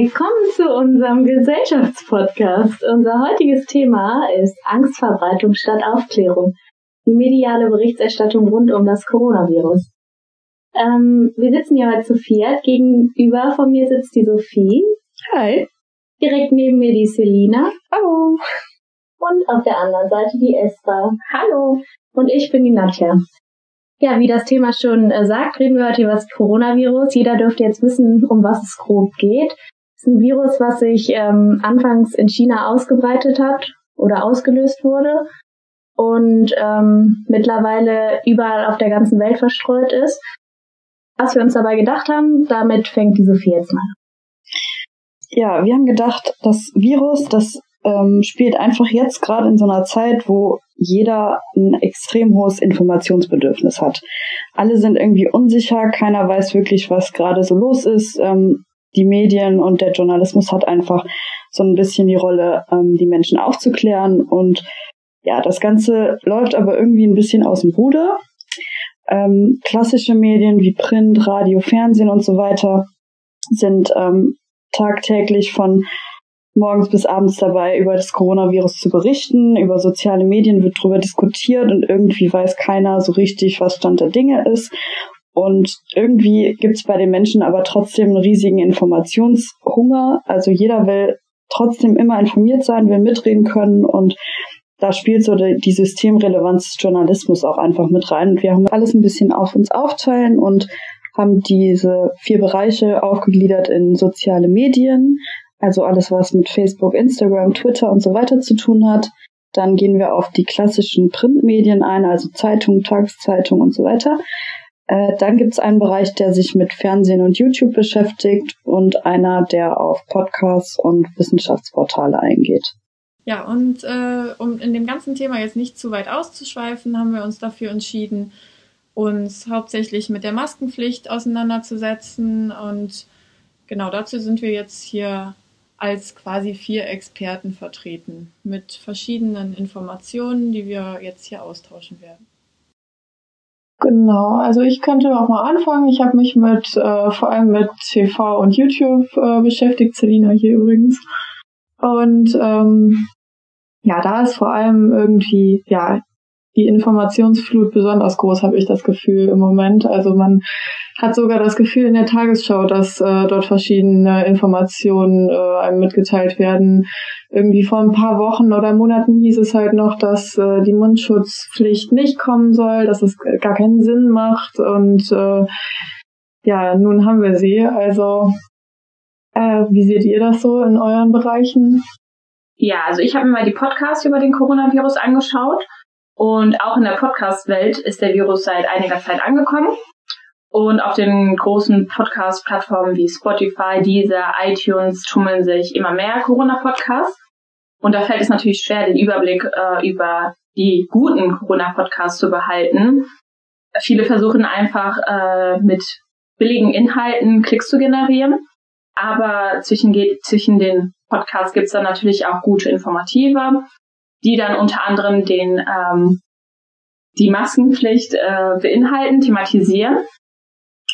Willkommen zu unserem Gesellschaftspodcast. Unser heutiges Thema ist Angstverbreitung statt Aufklärung. Die mediale Berichterstattung rund um das Coronavirus. Ähm, wir sitzen hier heute zu viert. Gegenüber von mir sitzt die Sophie. Hi. Direkt neben mir die Selina. Hallo. Und auf der anderen Seite die Esther. Hallo. Und ich bin die Nadja. Ja, wie das Thema schon äh, sagt, reden wir heute über das Coronavirus. Jeder dürfte jetzt wissen, um was es grob geht. Ist ein Virus, was sich ähm, anfangs in China ausgebreitet hat oder ausgelöst wurde und ähm, mittlerweile überall auf der ganzen Welt verstreut ist. Was wir uns dabei gedacht haben, damit fängt die Sophie jetzt mal. Ja, wir haben gedacht, das Virus, das ähm, spielt einfach jetzt gerade in so einer Zeit, wo jeder ein extrem hohes Informationsbedürfnis hat. Alle sind irgendwie unsicher, keiner weiß wirklich, was gerade so los ist. Ähm, die Medien und der Journalismus hat einfach so ein bisschen die Rolle, ähm, die Menschen aufzuklären. Und ja, das Ganze läuft aber irgendwie ein bisschen aus dem Ruder. Ähm, klassische Medien wie Print, Radio, Fernsehen und so weiter sind ähm, tagtäglich von morgens bis abends dabei, über das Coronavirus zu berichten. Über soziale Medien wird darüber diskutiert und irgendwie weiß keiner so richtig, was Stand der Dinge ist. Und irgendwie gibt es bei den Menschen aber trotzdem einen riesigen Informationshunger. Also jeder will trotzdem immer informiert sein, will mitreden können und da spielt so die, Systemrelevanz des Journalismus auch einfach mit rein. Wir haben alles ein bisschen auf uns aufteilen und haben diese vier Bereiche aufgegliedert in soziale Medien, also alles, was mit Facebook, Instagram, Twitter und so weiter zu tun hat. Dann gehen wir auf die klassischen Printmedien ein, also Zeitungen, Tageszeitungen und so weiter. Äh, dann gibt es einen Bereich, der sich mit Fernsehen und YouTube beschäftigt und einer, der auf Podcasts und Wissenschaftsportale eingeht. Ja, und äh, um in dem ganzen Thema jetzt nicht zu weit auszuschweifen, haben wir uns dafür entschieden, uns hauptsächlich mit der Maskenpflicht auseinanderzusetzen. Und genau dazu sind wir jetzt hier als quasi vier Experten vertreten mit verschiedenen Informationen, die wir jetzt hier austauschen werden. Genau, also ich könnte auch mal anfangen. Ich habe mich mit äh, vor allem mit TV und YouTube äh, beschäftigt, Selina hier übrigens. Und ähm, ja, da ist vor allem irgendwie ja die Informationsflut besonders groß, habe ich das Gefühl im Moment. Also man hat sogar das Gefühl in der Tagesschau, dass äh, dort verschiedene Informationen äh, einem mitgeteilt werden. Irgendwie vor ein paar Wochen oder Monaten hieß es halt noch, dass äh, die Mundschutzpflicht nicht kommen soll, dass es gar keinen Sinn macht und äh, ja, nun haben wir sie. Also äh, wie seht ihr das so in euren Bereichen? Ja, also ich habe mir mal die Podcasts über den Coronavirus angeschaut und auch in der Podcast-Welt ist der Virus seit einiger Zeit angekommen. Und auf den großen Podcast-Plattformen wie Spotify, Deezer, iTunes tummeln sich immer mehr Corona-Podcasts. Und da fällt es natürlich schwer, den Überblick äh, über die guten Corona-Podcasts zu behalten. Viele versuchen einfach äh, mit billigen Inhalten Klicks zu generieren. Aber zwischen, zwischen den Podcasts gibt's dann natürlich auch gute informative die dann unter anderem den ähm, die Maskenpflicht äh, beinhalten, thematisieren.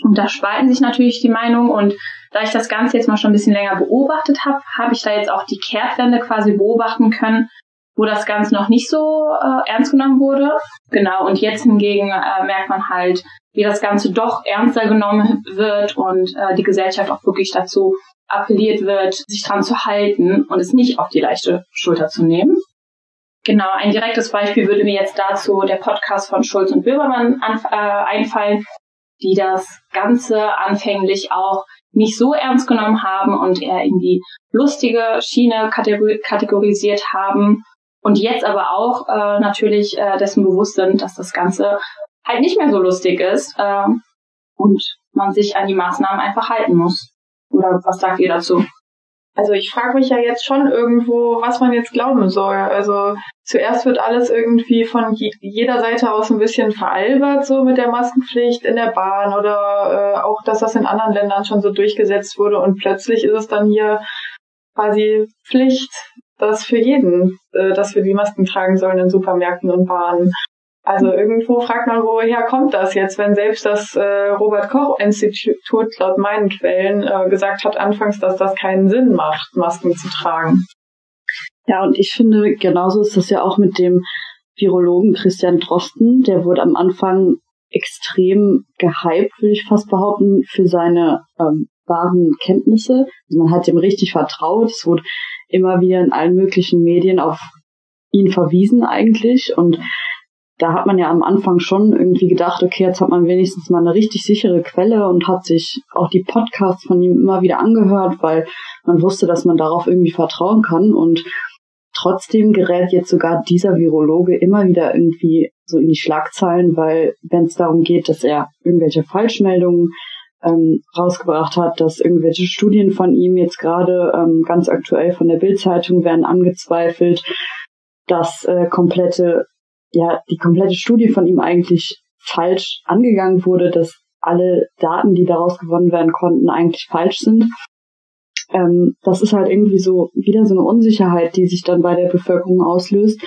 Und da spalten sich natürlich die Meinungen und da ich das Ganze jetzt mal schon ein bisschen länger beobachtet habe, habe ich da jetzt auch die Kehrtwende quasi beobachten können, wo das Ganze noch nicht so äh, ernst genommen wurde. Genau, und jetzt hingegen äh, merkt man halt, wie das Ganze doch ernster genommen wird und äh, die Gesellschaft auch wirklich dazu appelliert wird, sich dran zu halten und es nicht auf die leichte Schulter zu nehmen. Genau, ein direktes Beispiel würde mir jetzt dazu der Podcast von Schulz und Böbermann äh, einfallen, die das Ganze anfänglich auch nicht so ernst genommen haben und eher in die lustige Schiene kategorisiert haben und jetzt aber auch äh, natürlich äh, dessen bewusst sind, dass das Ganze halt nicht mehr so lustig ist äh, und man sich an die Maßnahmen einfach halten muss. Oder was sagt ihr dazu? Also ich frage mich ja jetzt schon irgendwo, was man jetzt glauben soll. Also zuerst wird alles irgendwie von jeder Seite aus ein bisschen veralbert, so mit der Maskenpflicht in der Bahn oder äh, auch, dass das in anderen Ländern schon so durchgesetzt wurde und plötzlich ist es dann hier quasi Pflicht, dass für jeden, äh, dass wir die Masken tragen sollen in Supermärkten und Bahnen. Also irgendwo fragt man, woher kommt das jetzt, wenn selbst das äh, Robert Koch Institut laut meinen Quellen äh, gesagt hat anfangs, dass das keinen Sinn macht, Masken zu tragen. Ja, und ich finde, genauso ist das ja auch mit dem Virologen Christian Drosten. Der wurde am Anfang extrem gehypt, würde ich fast behaupten, für seine ähm, wahren Kenntnisse. Also man hat ihm richtig vertraut. Es wurde immer wieder in allen möglichen Medien auf ihn verwiesen eigentlich. Und da hat man ja am Anfang schon irgendwie gedacht, okay, jetzt hat man wenigstens mal eine richtig sichere Quelle und hat sich auch die Podcasts von ihm immer wieder angehört, weil man wusste, dass man darauf irgendwie vertrauen kann. Und trotzdem gerät jetzt sogar dieser Virologe immer wieder irgendwie so in die Schlagzeilen, weil wenn es darum geht, dass er irgendwelche Falschmeldungen ähm, rausgebracht hat, dass irgendwelche Studien von ihm jetzt gerade ähm, ganz aktuell von der Bildzeitung werden angezweifelt, dass äh, komplette, ja, die komplette Studie von ihm eigentlich falsch angegangen wurde, dass alle Daten, die daraus gewonnen werden konnten, eigentlich falsch sind. Ähm, das ist halt irgendwie so wieder so eine Unsicherheit, die sich dann bei der Bevölkerung auslöst.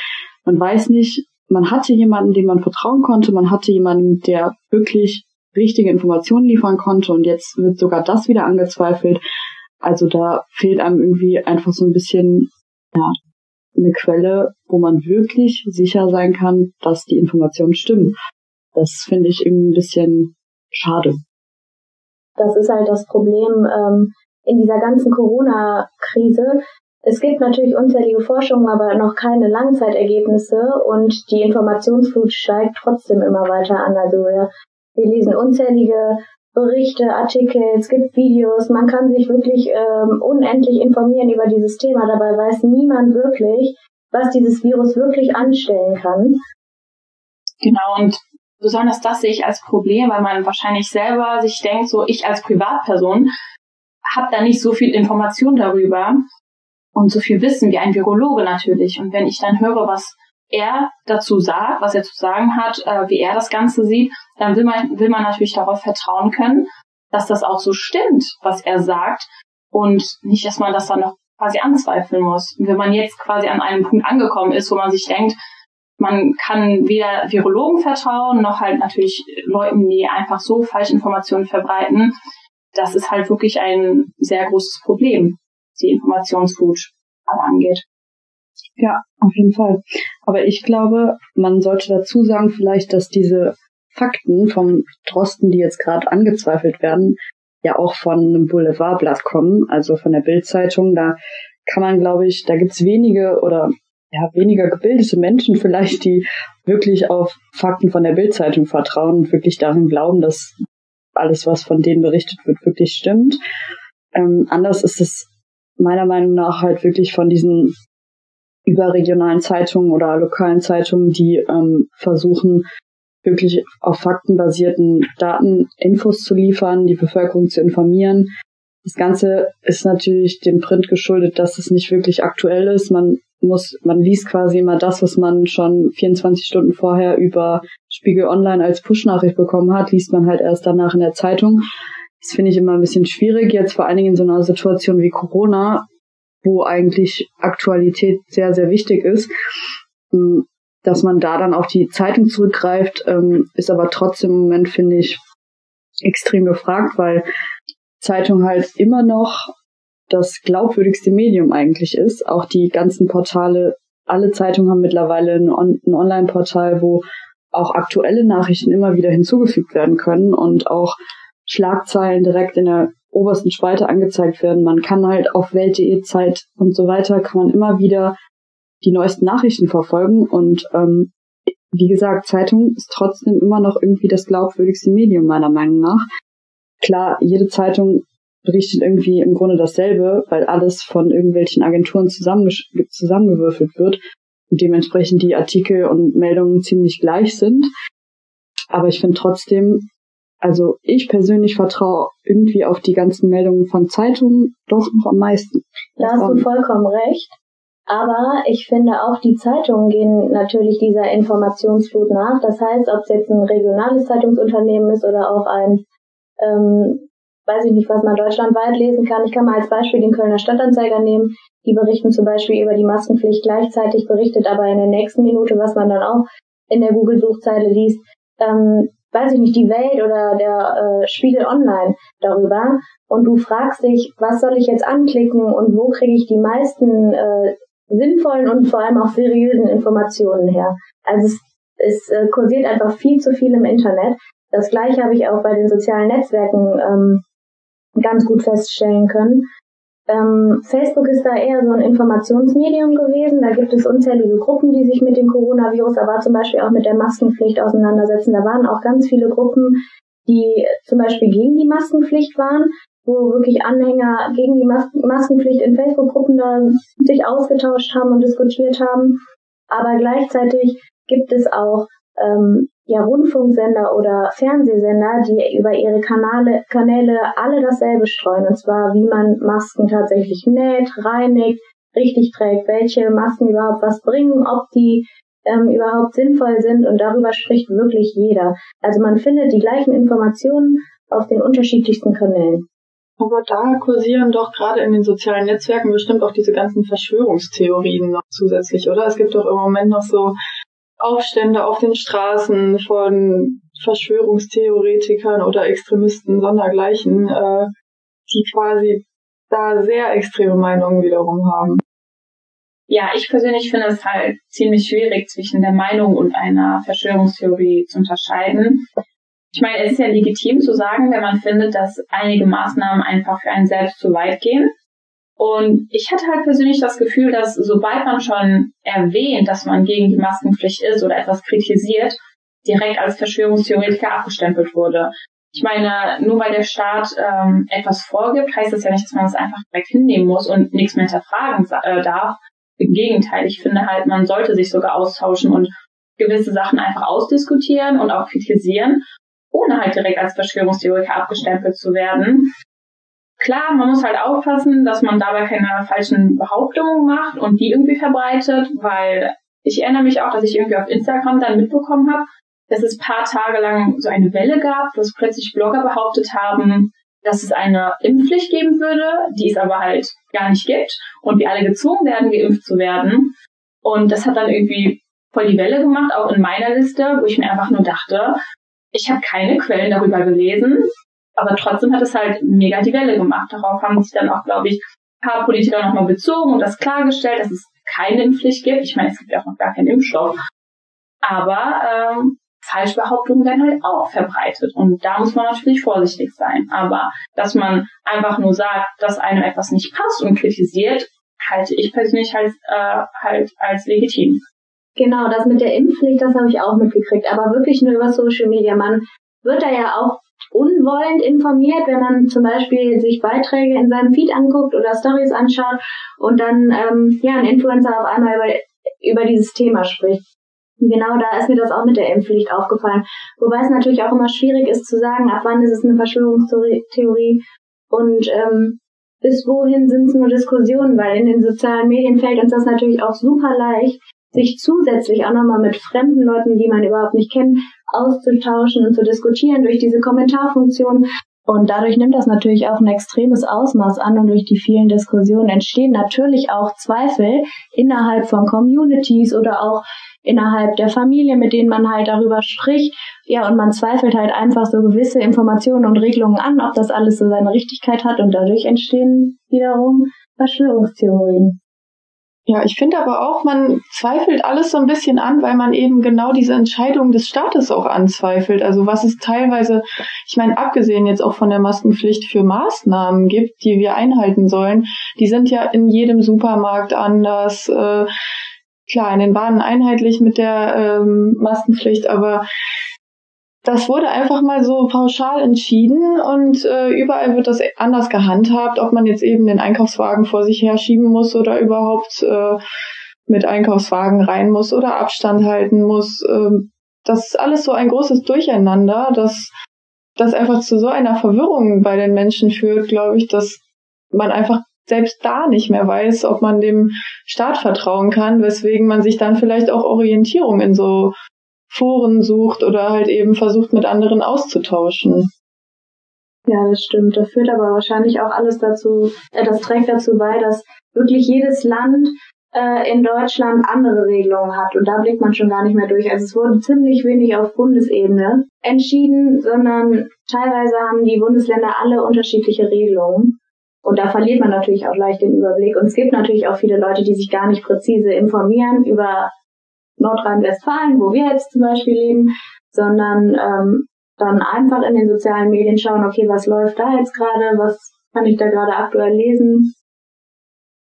Man weiß nicht, man hatte jemanden, dem man vertrauen konnte, man hatte jemanden, der wirklich richtige Informationen liefern konnte und jetzt wird sogar das wieder angezweifelt. Also da fehlt einem irgendwie einfach so ein bisschen ja, eine Quelle, wo man wirklich sicher sein kann, dass die Informationen stimmen. Das finde ich irgendwie ein bisschen schade. Das ist halt das Problem ähm, in dieser ganzen Corona-Krise. Es gibt natürlich unzählige Forschungen, aber noch keine Langzeitergebnisse und die Informationsflut steigt trotzdem immer weiter an. Also wir, wir lesen unzählige Berichte, Artikel, es gibt Videos, man kann sich wirklich ähm, unendlich informieren über dieses Thema. Dabei weiß niemand wirklich, was dieses Virus wirklich anstellen kann. Genau, und besonders das sehe ich als Problem, weil man wahrscheinlich selber sich denkt, so ich als Privatperson habe da nicht so viel Information darüber und so viel Wissen wie ein Virologe natürlich. Und wenn ich dann höre, was er dazu sagt, was er zu sagen hat, äh, wie er das Ganze sieht, dann will man, will man natürlich darauf vertrauen können, dass das auch so stimmt, was er sagt und nicht, dass man das dann noch quasi anzweifeln muss. Und wenn man jetzt quasi an einem Punkt angekommen ist, wo man sich denkt, man kann weder Virologen vertrauen, noch halt natürlich Leuten, die einfach so Falschinformationen verbreiten. Das ist halt wirklich ein sehr großes Problem, die Informationsflut angeht. Ja, auf jeden Fall. Aber ich glaube, man sollte dazu sagen vielleicht, dass diese Fakten vom Drosten, die jetzt gerade angezweifelt werden, ja auch von einem Boulevardblatt kommen, also von der Bildzeitung. Da kann man, glaube ich, da gibt's wenige oder ja, weniger gebildete Menschen vielleicht, die wirklich auf Fakten von der Bildzeitung vertrauen und wirklich darin glauben, dass alles, was von denen berichtet wird, wirklich stimmt. Ähm, anders ist es meiner Meinung nach halt wirklich von diesen überregionalen Zeitungen oder lokalen Zeitungen, die ähm, versuchen, wirklich auf faktenbasierten Daten Infos zu liefern, die Bevölkerung zu informieren. Das Ganze ist natürlich dem Print geschuldet, dass es nicht wirklich aktuell ist. Man muss, man liest quasi immer das, was man schon 24 Stunden vorher über Spiegel Online als Push-Nachricht bekommen hat, liest man halt erst danach in der Zeitung. Das finde ich immer ein bisschen schwierig, jetzt vor allen Dingen in so einer Situation wie Corona, wo eigentlich Aktualität sehr, sehr wichtig ist. Hm, dass man da dann auf die Zeitung zurückgreift, ähm, ist aber trotzdem im Moment, finde ich, extrem gefragt, weil Zeitung halt immer noch das glaubwürdigste Medium eigentlich ist. Auch die ganzen Portale, alle Zeitungen haben mittlerweile ein, On ein Online-Portal, wo auch aktuelle Nachrichten immer wieder hinzugefügt werden können und auch Schlagzeilen direkt in der obersten Spalte angezeigt werden. Man kann halt auf Welt.de Zeit und so weiter, kann man immer wieder die neuesten Nachrichten verfolgen und ähm, wie gesagt, Zeitung ist trotzdem immer noch irgendwie das glaubwürdigste Medium meiner Meinung nach. Klar, jede Zeitung berichtet irgendwie im Grunde dasselbe, weil alles von irgendwelchen Agenturen zusammengewürfelt wird und dementsprechend die Artikel und Meldungen ziemlich gleich sind. Aber ich finde trotzdem, also ich persönlich vertraue irgendwie auf die ganzen Meldungen von Zeitungen doch noch am meisten. Da hast du vollkommen recht. Aber ich finde auch die Zeitungen gehen natürlich dieser Informationsflut nach. Das heißt, ob es jetzt ein regionales Zeitungsunternehmen ist oder auch ein, ähm, weiß ich nicht, was man deutschlandweit lesen kann. Ich kann mal als Beispiel den Kölner Stadtanzeiger nehmen. Die berichten zum Beispiel über die Maskenpflicht gleichzeitig, berichtet aber in der nächsten Minute, was man dann auch in der Google-Suchzeile liest, ähm, weiß ich nicht, die Welt oder der äh, Spiegel Online darüber und du fragst dich, was soll ich jetzt anklicken und wo kriege ich die meisten äh, sinnvollen und vor allem auch seriösen Informationen her. Also es, es äh, kursiert einfach viel zu viel im Internet. Das gleiche habe ich auch bei den sozialen Netzwerken ähm, ganz gut feststellen können. Ähm, Facebook ist da eher so ein Informationsmedium gewesen. Da gibt es unzählige Gruppen, die sich mit dem Coronavirus, aber zum Beispiel auch mit der Maskenpflicht auseinandersetzen. Da waren auch ganz viele Gruppen, die zum Beispiel gegen die Maskenpflicht waren, wo wirklich Anhänger gegen die Mas Maskenpflicht in Facebook-Gruppen da sich ausgetauscht haben und diskutiert haben. Aber gleichzeitig gibt es auch ähm, ja Rundfunksender oder Fernsehsender, die über ihre Kanäle, Kanäle alle dasselbe streuen. Und zwar, wie man Masken tatsächlich näht, reinigt, richtig trägt, welche Masken überhaupt was bringen, ob die ähm, überhaupt sinnvoll sind und darüber spricht wirklich jeder. Also man findet die gleichen Informationen auf den unterschiedlichsten Kanälen. Aber da kursieren doch gerade in den sozialen Netzwerken bestimmt auch diese ganzen Verschwörungstheorien noch zusätzlich, oder? Es gibt doch im Moment noch so Aufstände auf den Straßen von Verschwörungstheoretikern oder Extremisten sondergleichen, äh, die quasi da sehr extreme Meinungen wiederum haben. Ja, ich persönlich finde es halt ziemlich schwierig, zwischen der Meinung und einer Verschwörungstheorie zu unterscheiden. Ich meine, es ist ja legitim zu sagen, wenn man findet, dass einige Maßnahmen einfach für einen selbst zu weit gehen. Und ich hatte halt persönlich das Gefühl, dass sobald man schon erwähnt, dass man gegen die Maskenpflicht ist oder etwas kritisiert, direkt als Verschwörungstheoretiker abgestempelt wurde. Ich meine, nur weil der Staat ähm, etwas vorgibt, heißt das ja nicht, dass man es einfach direkt hinnehmen muss und nichts mehr hinterfragen äh, darf. Im Gegenteil, ich finde halt, man sollte sich sogar austauschen und gewisse Sachen einfach ausdiskutieren und auch kritisieren, ohne halt direkt als Verschwörungstheoretiker abgestempelt zu werden. Klar, man muss halt aufpassen, dass man dabei keine falschen Behauptungen macht und die irgendwie verbreitet, weil ich erinnere mich auch, dass ich irgendwie auf Instagram dann mitbekommen habe, dass es paar Tage lang so eine Welle gab, dass plötzlich Blogger behauptet haben, dass es eine Impfpflicht geben würde, die es aber halt gar nicht gibt und wir alle gezwungen werden, geimpft zu werden. Und das hat dann irgendwie voll die Welle gemacht, auch in meiner Liste, wo ich mir einfach nur dachte, ich habe keine Quellen darüber gelesen, aber trotzdem hat es halt mega die Welle gemacht. Darauf haben sich dann auch, glaube ich, ein paar Politiker nochmal bezogen und das klargestellt, dass es keine Impfpflicht gibt. Ich meine, es gibt ja auch noch gar keinen Impfstoff. Aber ähm, Falschbehauptungen werden halt auch verbreitet. Und da muss man natürlich vorsichtig sein. Aber dass man einfach nur sagt, dass einem etwas nicht passt und kritisiert, halte ich persönlich halt, äh, halt als legitim. Genau, das mit der Impfpflicht, das habe ich auch mitgekriegt. Aber wirklich nur über Social Media. Man wird da ja auch unwollend informiert, wenn man zum Beispiel sich Beiträge in seinem Feed anguckt oder Stories anschaut und dann ähm, ja ein Influencer auf einmal über, über dieses Thema spricht. Genau da ist mir das auch mit der Impfpflicht aufgefallen. Wobei es natürlich auch immer schwierig ist zu sagen, ab wann ist es eine Verschwörungstheorie und ähm, bis wohin sind es nur Diskussionen, weil in den sozialen Medien fällt uns das natürlich auch super leicht, sich zusätzlich auch nochmal mit fremden Leuten, die man überhaupt nicht kennt, auszutauschen und zu diskutieren durch diese Kommentarfunktion. Und dadurch nimmt das natürlich auch ein extremes Ausmaß an und durch die vielen Diskussionen entstehen natürlich auch Zweifel innerhalb von Communities oder auch innerhalb der Familie, mit denen man halt darüber spricht. Ja, und man zweifelt halt einfach so gewisse Informationen und Regelungen an, ob das alles so seine Richtigkeit hat und dadurch entstehen wiederum Verschwörungstheorien. Ja, ich finde aber auch, man zweifelt alles so ein bisschen an, weil man eben genau diese Entscheidung des Staates auch anzweifelt. Also was es teilweise, ich meine, abgesehen jetzt auch von der Maskenpflicht für Maßnahmen gibt, die wir einhalten sollen, die sind ja in jedem Supermarkt anders. Äh, klar, in den Bahnen einheitlich mit der ähm, Maskenpflicht, aber das wurde einfach mal so pauschal entschieden und äh, überall wird das anders gehandhabt, ob man jetzt eben den Einkaufswagen vor sich her schieben muss oder überhaupt äh, mit Einkaufswagen rein muss oder Abstand halten muss. Ähm, das ist alles so ein großes Durcheinander, dass das einfach zu so einer Verwirrung bei den Menschen führt, glaube ich, dass man einfach selbst da nicht mehr weiß, ob man dem Staat vertrauen kann, weswegen man sich dann vielleicht auch Orientierung in so Foren sucht oder halt eben versucht, mit anderen auszutauschen. Ja, das stimmt. Das führt aber wahrscheinlich auch alles dazu, äh, das trägt dazu bei, dass wirklich jedes Land äh, in Deutschland andere Regelungen hat. Und da blickt man schon gar nicht mehr durch. Also es wurde ziemlich wenig auf Bundesebene entschieden, sondern teilweise haben die Bundesländer alle unterschiedliche Regelungen. Und da verliert man natürlich auch leicht den Überblick. Und es gibt natürlich auch viele Leute, die sich gar nicht präzise informieren über Nordrhein-Westfalen, wo wir jetzt zum Beispiel leben, sondern ähm, dann einfach in den sozialen Medien schauen, okay, was läuft da jetzt gerade, was kann ich da gerade aktuell lesen.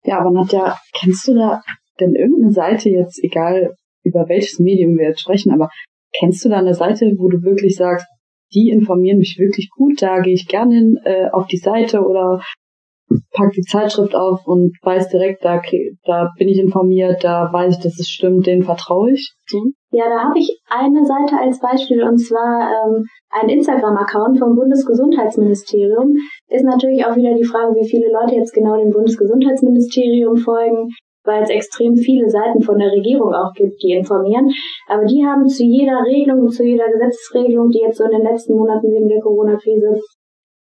Ja, aber Nadja, kennst du da denn irgendeine Seite jetzt, egal über welches Medium wir jetzt sprechen, aber kennst du da eine Seite, wo du wirklich sagst, die informieren mich wirklich gut, da gehe ich gerne hin äh, auf die Seite oder pack die Zeitschrift auf und weiß direkt, da, da bin ich informiert, da weiß ich, dass es stimmt, denen vertraue ich. Mhm. Ja, da habe ich eine Seite als Beispiel und zwar ähm, ein Instagram-Account vom Bundesgesundheitsministerium. Ist natürlich auch wieder die Frage, wie viele Leute jetzt genau dem Bundesgesundheitsministerium folgen, weil es extrem viele Seiten von der Regierung auch gibt, die informieren. Aber die haben zu jeder Regelung zu jeder Gesetzesregelung, die jetzt so in den letzten Monaten wegen der Corona-Krise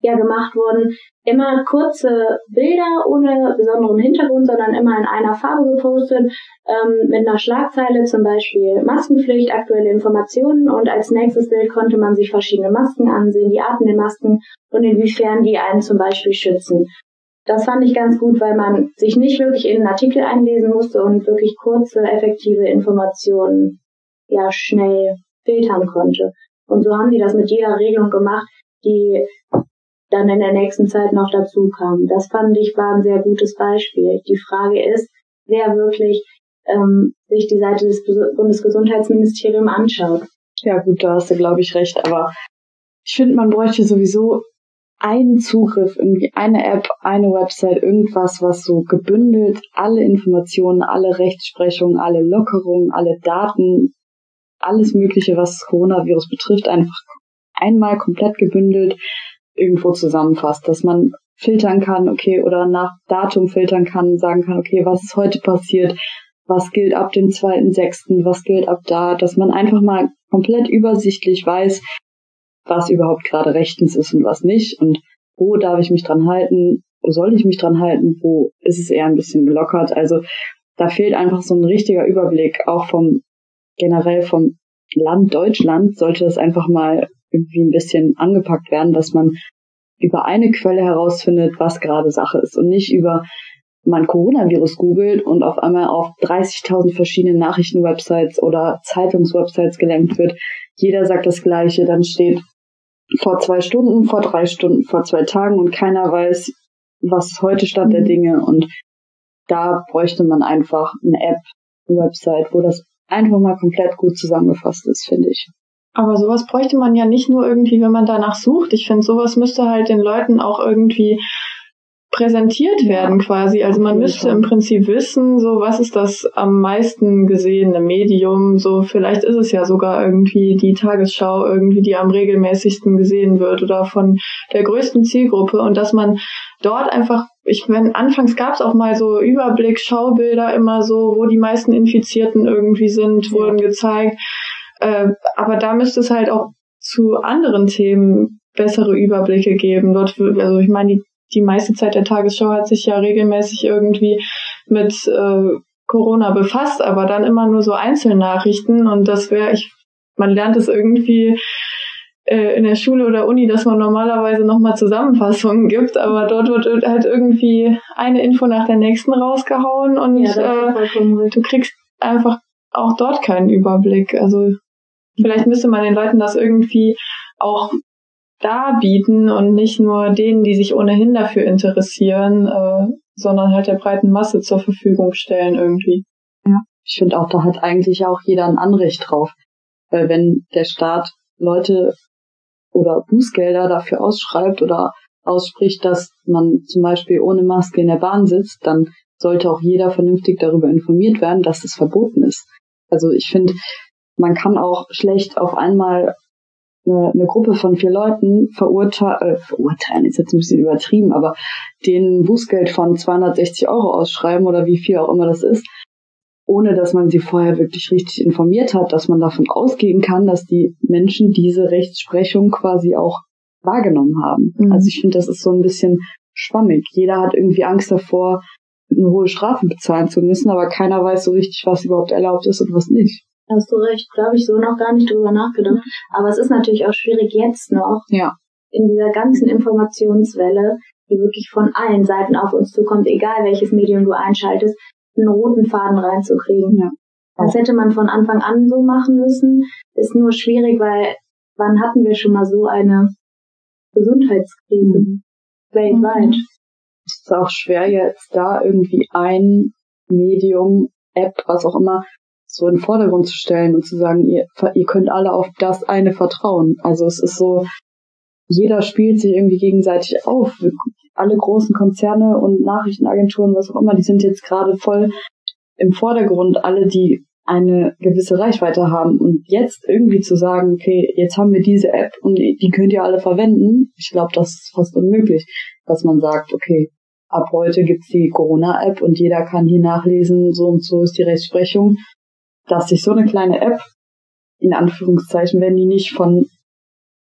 ja gemacht wurden, immer kurze Bilder ohne besonderen Hintergrund, sondern immer in einer Farbe gepostet, ähm, mit einer Schlagzeile zum Beispiel Maskenpflicht, aktuelle Informationen und als nächstes Bild konnte man sich verschiedene Masken ansehen, die Arten der Masken und inwiefern die einen zum Beispiel schützen. Das fand ich ganz gut, weil man sich nicht wirklich in einen Artikel einlesen musste und wirklich kurze, effektive Informationen ja schnell filtern konnte. Und so haben die das mit jeder Regelung gemacht, die dann in der nächsten Zeit noch dazu kam. Das fand ich war ein sehr gutes Beispiel. Die Frage ist, wer wirklich ähm, sich die Seite des Bundesgesundheitsministeriums anschaut. Ja gut, da hast du, glaube ich, recht. Aber ich finde, man bräuchte sowieso einen Zugriff, irgendwie eine App, eine Website, irgendwas, was so gebündelt alle Informationen, alle Rechtsprechungen, alle Lockerungen, alle Daten, alles Mögliche, was das Coronavirus betrifft, einfach einmal komplett gebündelt irgendwo zusammenfasst, dass man filtern kann, okay, oder nach Datum filtern kann, sagen kann, okay, was ist heute passiert, was gilt ab dem 2.6., was gilt ab da, dass man einfach mal komplett übersichtlich weiß, was überhaupt gerade rechtens ist und was nicht und wo darf ich mich dran halten, wo soll ich mich dran halten, wo ist es eher ein bisschen gelockert. Also da fehlt einfach so ein richtiger Überblick, auch vom generell vom Land Deutschland sollte das einfach mal irgendwie ein bisschen angepackt werden, dass man über eine Quelle herausfindet, was gerade Sache ist und nicht über man Coronavirus googelt und auf einmal auf 30.000 verschiedene Nachrichtenwebsites oder Zeitungswebsites gelenkt wird. Jeder sagt das Gleiche, dann steht vor zwei Stunden, vor drei Stunden, vor zwei Tagen und keiner weiß, was heute Stand der mhm. Dinge und da bräuchte man einfach eine App, eine Website, wo das einfach mal komplett gut zusammengefasst ist, finde ich. Aber sowas bräuchte man ja nicht nur irgendwie, wenn man danach sucht. Ich finde, sowas müsste halt den Leuten auch irgendwie präsentiert werden quasi. Also man müsste im Prinzip wissen, so was ist das am meisten gesehene Medium. So vielleicht ist es ja sogar irgendwie die Tagesschau irgendwie, die am regelmäßigsten gesehen wird oder von der größten Zielgruppe und dass man dort einfach ich meine, anfangs gab es auch mal so Überblick, Schaubilder immer so, wo die meisten Infizierten irgendwie sind, wurden gezeigt. Äh, aber da müsste es halt auch zu anderen Themen bessere Überblicke geben. Dort, also ich meine, die, die meiste Zeit der Tagesschau hat sich ja regelmäßig irgendwie mit äh, Corona befasst, aber dann immer nur so Einzelnachrichten und das wäre, ich, man lernt es irgendwie äh, in der Schule oder Uni, dass man normalerweise nochmal Zusammenfassungen gibt, aber dort wird halt irgendwie eine Info nach der nächsten rausgehauen und ja, äh, du kriegst einfach auch dort keinen Überblick. Also Vielleicht müsste man den Leuten das irgendwie auch darbieten und nicht nur denen, die sich ohnehin dafür interessieren, äh, sondern halt der breiten Masse zur Verfügung stellen irgendwie. Ja, ich finde auch, da hat eigentlich auch jeder ein Anrecht drauf. Weil wenn der Staat Leute oder Bußgelder dafür ausschreibt oder ausspricht, dass man zum Beispiel ohne Maske in der Bahn sitzt, dann sollte auch jeder vernünftig darüber informiert werden, dass es verboten ist. Also ich finde, man kann auch schlecht auf einmal eine, eine Gruppe von vier Leuten verurteilen, äh, verurteilen ist jetzt ein bisschen übertrieben, aber den Bußgeld von 260 Euro ausschreiben oder wie viel auch immer das ist, ohne dass man sie vorher wirklich richtig informiert hat, dass man davon ausgehen kann, dass die Menschen diese Rechtsprechung quasi auch wahrgenommen haben. Mhm. Also ich finde, das ist so ein bisschen schwammig. Jeder hat irgendwie Angst davor, eine hohe Strafe bezahlen zu müssen, aber keiner weiß so richtig, was überhaupt erlaubt ist und was nicht. Hast du recht, da habe ich so noch gar nicht drüber nachgedacht. Aber es ist natürlich auch schwierig jetzt noch, Ja. in dieser ganzen Informationswelle, die wirklich von allen Seiten auf uns zukommt, egal welches Medium du einschaltest, einen roten Faden reinzukriegen. Ja. Das hätte man von Anfang an so machen müssen. Ist nur schwierig, weil wann hatten wir schon mal so eine Gesundheitskrise weltweit? Es ist auch schwer jetzt da irgendwie ein Medium, App, was auch immer, so in den Vordergrund zu stellen und zu sagen, ihr, ihr könnt alle auf das eine vertrauen. Also es ist so, jeder spielt sich irgendwie gegenseitig auf. Alle großen Konzerne und Nachrichtenagenturen, was auch immer, die sind jetzt gerade voll im Vordergrund. Alle, die eine gewisse Reichweite haben. Und jetzt irgendwie zu sagen, okay, jetzt haben wir diese App und die könnt ihr alle verwenden, ich glaube, das ist fast unmöglich, dass man sagt, okay, ab heute gibt's die Corona-App und jeder kann hier nachlesen, so und so ist die Rechtsprechung, dass sich so eine kleine App, in Anführungszeichen, wenn die nicht von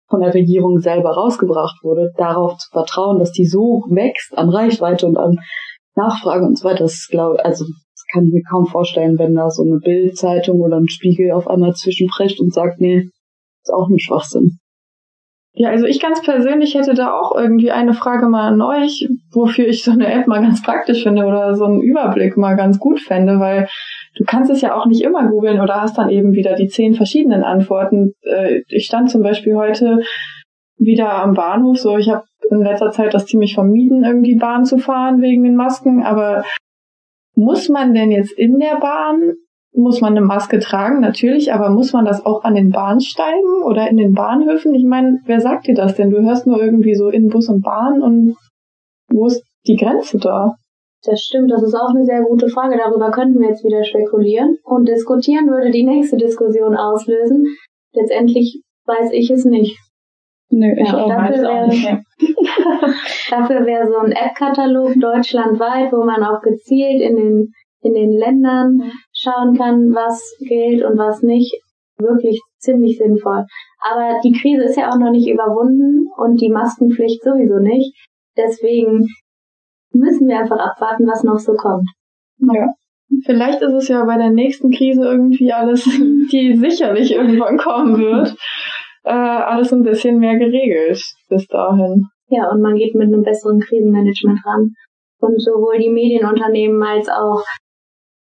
von der Regierung selber rausgebracht wurde, darauf zu vertrauen, dass die so wächst an Reichweite und an Nachfrage und so weiter, das glaube also das kann ich mir kaum vorstellen, wenn da so eine Bildzeitung oder ein Spiegel auf einmal zwischenprescht und sagt, nee, ist auch ein Schwachsinn. Ja, also ich ganz persönlich hätte da auch irgendwie eine Frage mal an euch, wofür ich so eine App mal ganz praktisch finde oder so einen Überblick mal ganz gut fände, weil du kannst es ja auch nicht immer googeln oder hast dann eben wieder die zehn verschiedenen Antworten. Äh, ich stand zum Beispiel heute wieder am Bahnhof, so ich habe in letzter Zeit das ziemlich vermieden, irgendwie Bahn zu fahren wegen den Masken, aber muss man denn jetzt in der Bahn muss man eine Maske tragen, natürlich, aber muss man das auch an den Bahnsteigen oder in den Bahnhöfen? Ich meine, wer sagt dir das denn? Du hörst nur irgendwie so in Bus und Bahn und wo ist die Grenze da? Das stimmt, das ist auch eine sehr gute Frage. Darüber könnten wir jetzt wieder spekulieren. Und diskutieren würde die nächste Diskussion auslösen. Letztendlich weiß ich es nicht. Nö, ich Ja, auch. dafür wäre nicht mehr. dafür wäre so ein App-Katalog deutschlandweit, wo man auch gezielt in den, in den Ländern schauen kann, was gilt und was nicht, wirklich ziemlich sinnvoll. Aber die Krise ist ja auch noch nicht überwunden und die Maskenpflicht sowieso nicht. Deswegen müssen wir einfach abwarten, was noch so kommt. Ja. Vielleicht ist es ja bei der nächsten Krise irgendwie alles, die sicherlich irgendwann kommen wird, äh, alles ein bisschen mehr geregelt bis dahin. Ja, und man geht mit einem besseren Krisenmanagement ran. Und sowohl die Medienunternehmen als auch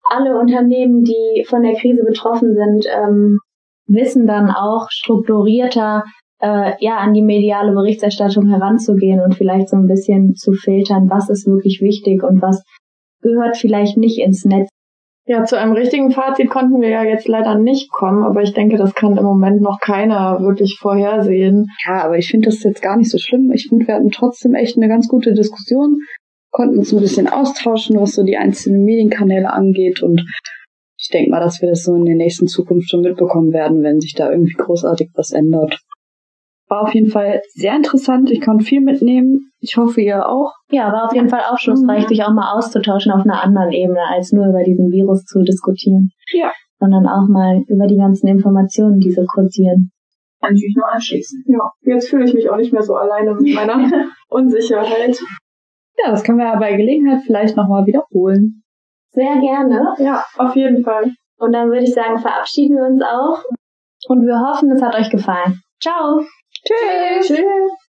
alle Unternehmen, die von der Krise betroffen sind, ähm, wissen dann auch strukturierter äh, ja an die mediale Berichterstattung heranzugehen und vielleicht so ein bisschen zu filtern, was ist wirklich wichtig und was gehört vielleicht nicht ins Netz. Ja, zu einem richtigen Fazit konnten wir ja jetzt leider nicht kommen, aber ich denke, das kann im Moment noch keiner wirklich vorhersehen. Ja, aber ich finde das jetzt gar nicht so schlimm. Ich finde, wir hatten trotzdem echt eine ganz gute Diskussion, konnten uns ein bisschen austauschen, was so die einzelnen Medienkanäle angeht und ich denke mal, dass wir das so in der nächsten Zukunft schon mitbekommen werden, wenn sich da irgendwie großartig was ändert. War auf jeden Fall sehr interessant. Ich konnte viel mitnehmen. Ich hoffe, ihr auch. Ja, war auf jeden Fall aufschlussreich, sich auch mal auszutauschen auf einer anderen Ebene, als nur über diesen Virus zu diskutieren. Ja. Sondern auch mal über die ganzen Informationen, die so kursieren. Kann ich mich nur anschließen. Ja, jetzt fühle ich mich auch nicht mehr so alleine mit meiner Unsicherheit. Ja, das können wir ja bei Gelegenheit vielleicht nochmal wiederholen. Sehr gerne. Ja, auf jeden Fall. Und dann würde ich sagen, verabschieden wir uns auch. Und wir hoffen, es hat euch gefallen. Ciao! Tschüss. Tschüss.